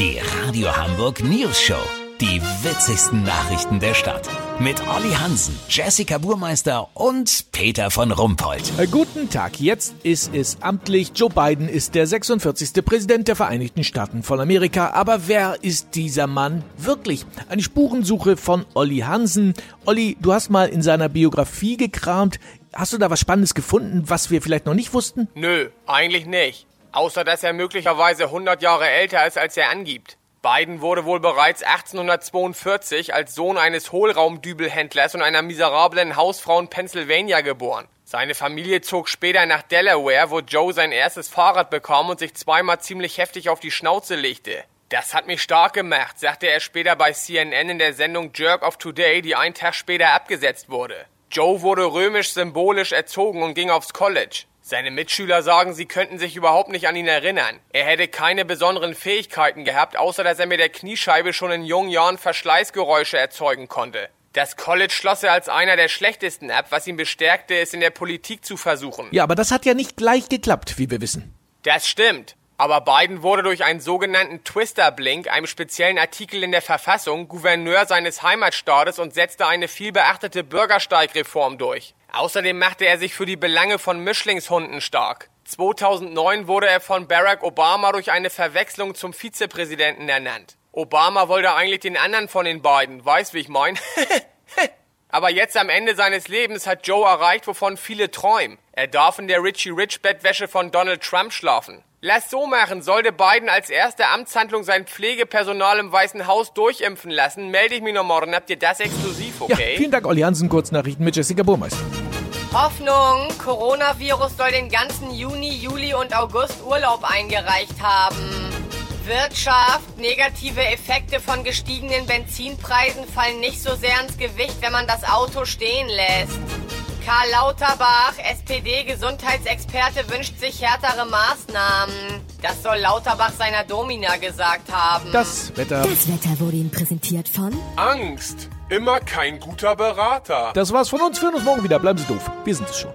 Die Radio Hamburg News Show. Die witzigsten Nachrichten der Stadt. Mit Olli Hansen, Jessica Burmeister und Peter von Rumpold. Äh, Guten Tag, jetzt ist es amtlich. Joe Biden ist der 46. Präsident der Vereinigten Staaten von Amerika. Aber wer ist dieser Mann wirklich? Eine Spurensuche von Olli Hansen. Olli, du hast mal in seiner Biografie gekramt. Hast du da was Spannendes gefunden, was wir vielleicht noch nicht wussten? Nö, eigentlich nicht. Außer dass er möglicherweise 100 Jahre älter ist, als er angibt. Biden wurde wohl bereits 1842 als Sohn eines Hohlraumdübelhändlers und einer miserablen Hausfrau in Pennsylvania geboren. Seine Familie zog später nach Delaware, wo Joe sein erstes Fahrrad bekam und sich zweimal ziemlich heftig auf die Schnauze legte. Das hat mich stark gemacht, sagte er später bei CNN in der Sendung Jerk of Today, die einen Tag später abgesetzt wurde. Joe wurde römisch symbolisch erzogen und ging aufs College. Seine Mitschüler sagen, sie könnten sich überhaupt nicht an ihn erinnern. Er hätte keine besonderen Fähigkeiten gehabt, außer dass er mit der Kniescheibe schon in jungen Jahren Verschleißgeräusche erzeugen konnte. Das College schloss er als einer der schlechtesten ab, was ihn bestärkte, es in der Politik zu versuchen. Ja, aber das hat ja nicht gleich geklappt, wie wir wissen. Das stimmt. Aber Biden wurde durch einen sogenannten Twister-Blink, einem speziellen Artikel in der Verfassung, Gouverneur seines Heimatstaates und setzte eine vielbeachtete Bürgersteigreform durch. Außerdem machte er sich für die Belange von Mischlingshunden stark. 2009 wurde er von Barack Obama durch eine Verwechslung zum Vizepräsidenten ernannt. Obama wollte eigentlich den anderen von den beiden, weißt wie ich mein? Aber jetzt am Ende seines Lebens hat Joe erreicht, wovon viele träumen. Er darf in der Richie Rich Bettwäsche von Donald Trump schlafen. Lass so machen, sollte Biden als erste Amtshandlung sein Pflegepersonal im Weißen Haus durchimpfen lassen, melde ich mich noch morgen. Habt ihr das exklusiv, Ja, okay? vielen Dank, Olli Hansen. Kurznachrichten mit Jessica Burmeister. Hoffnung, Coronavirus soll den ganzen Juni, Juli und August Urlaub eingereicht haben. Wirtschaft, negative Effekte von gestiegenen Benzinpreisen fallen nicht so sehr ins Gewicht, wenn man das Auto stehen lässt. Karl Lauterbach, SPD-Gesundheitsexperte, wünscht sich härtere Maßnahmen. Das soll Lauterbach seiner Domina gesagt haben. Das Wetter. Das Wetter wurde Ihnen präsentiert von Angst. Immer kein guter Berater. Das war's von uns. Wir hören uns morgen wieder. Bleiben Sie doof. Wir sind es schon.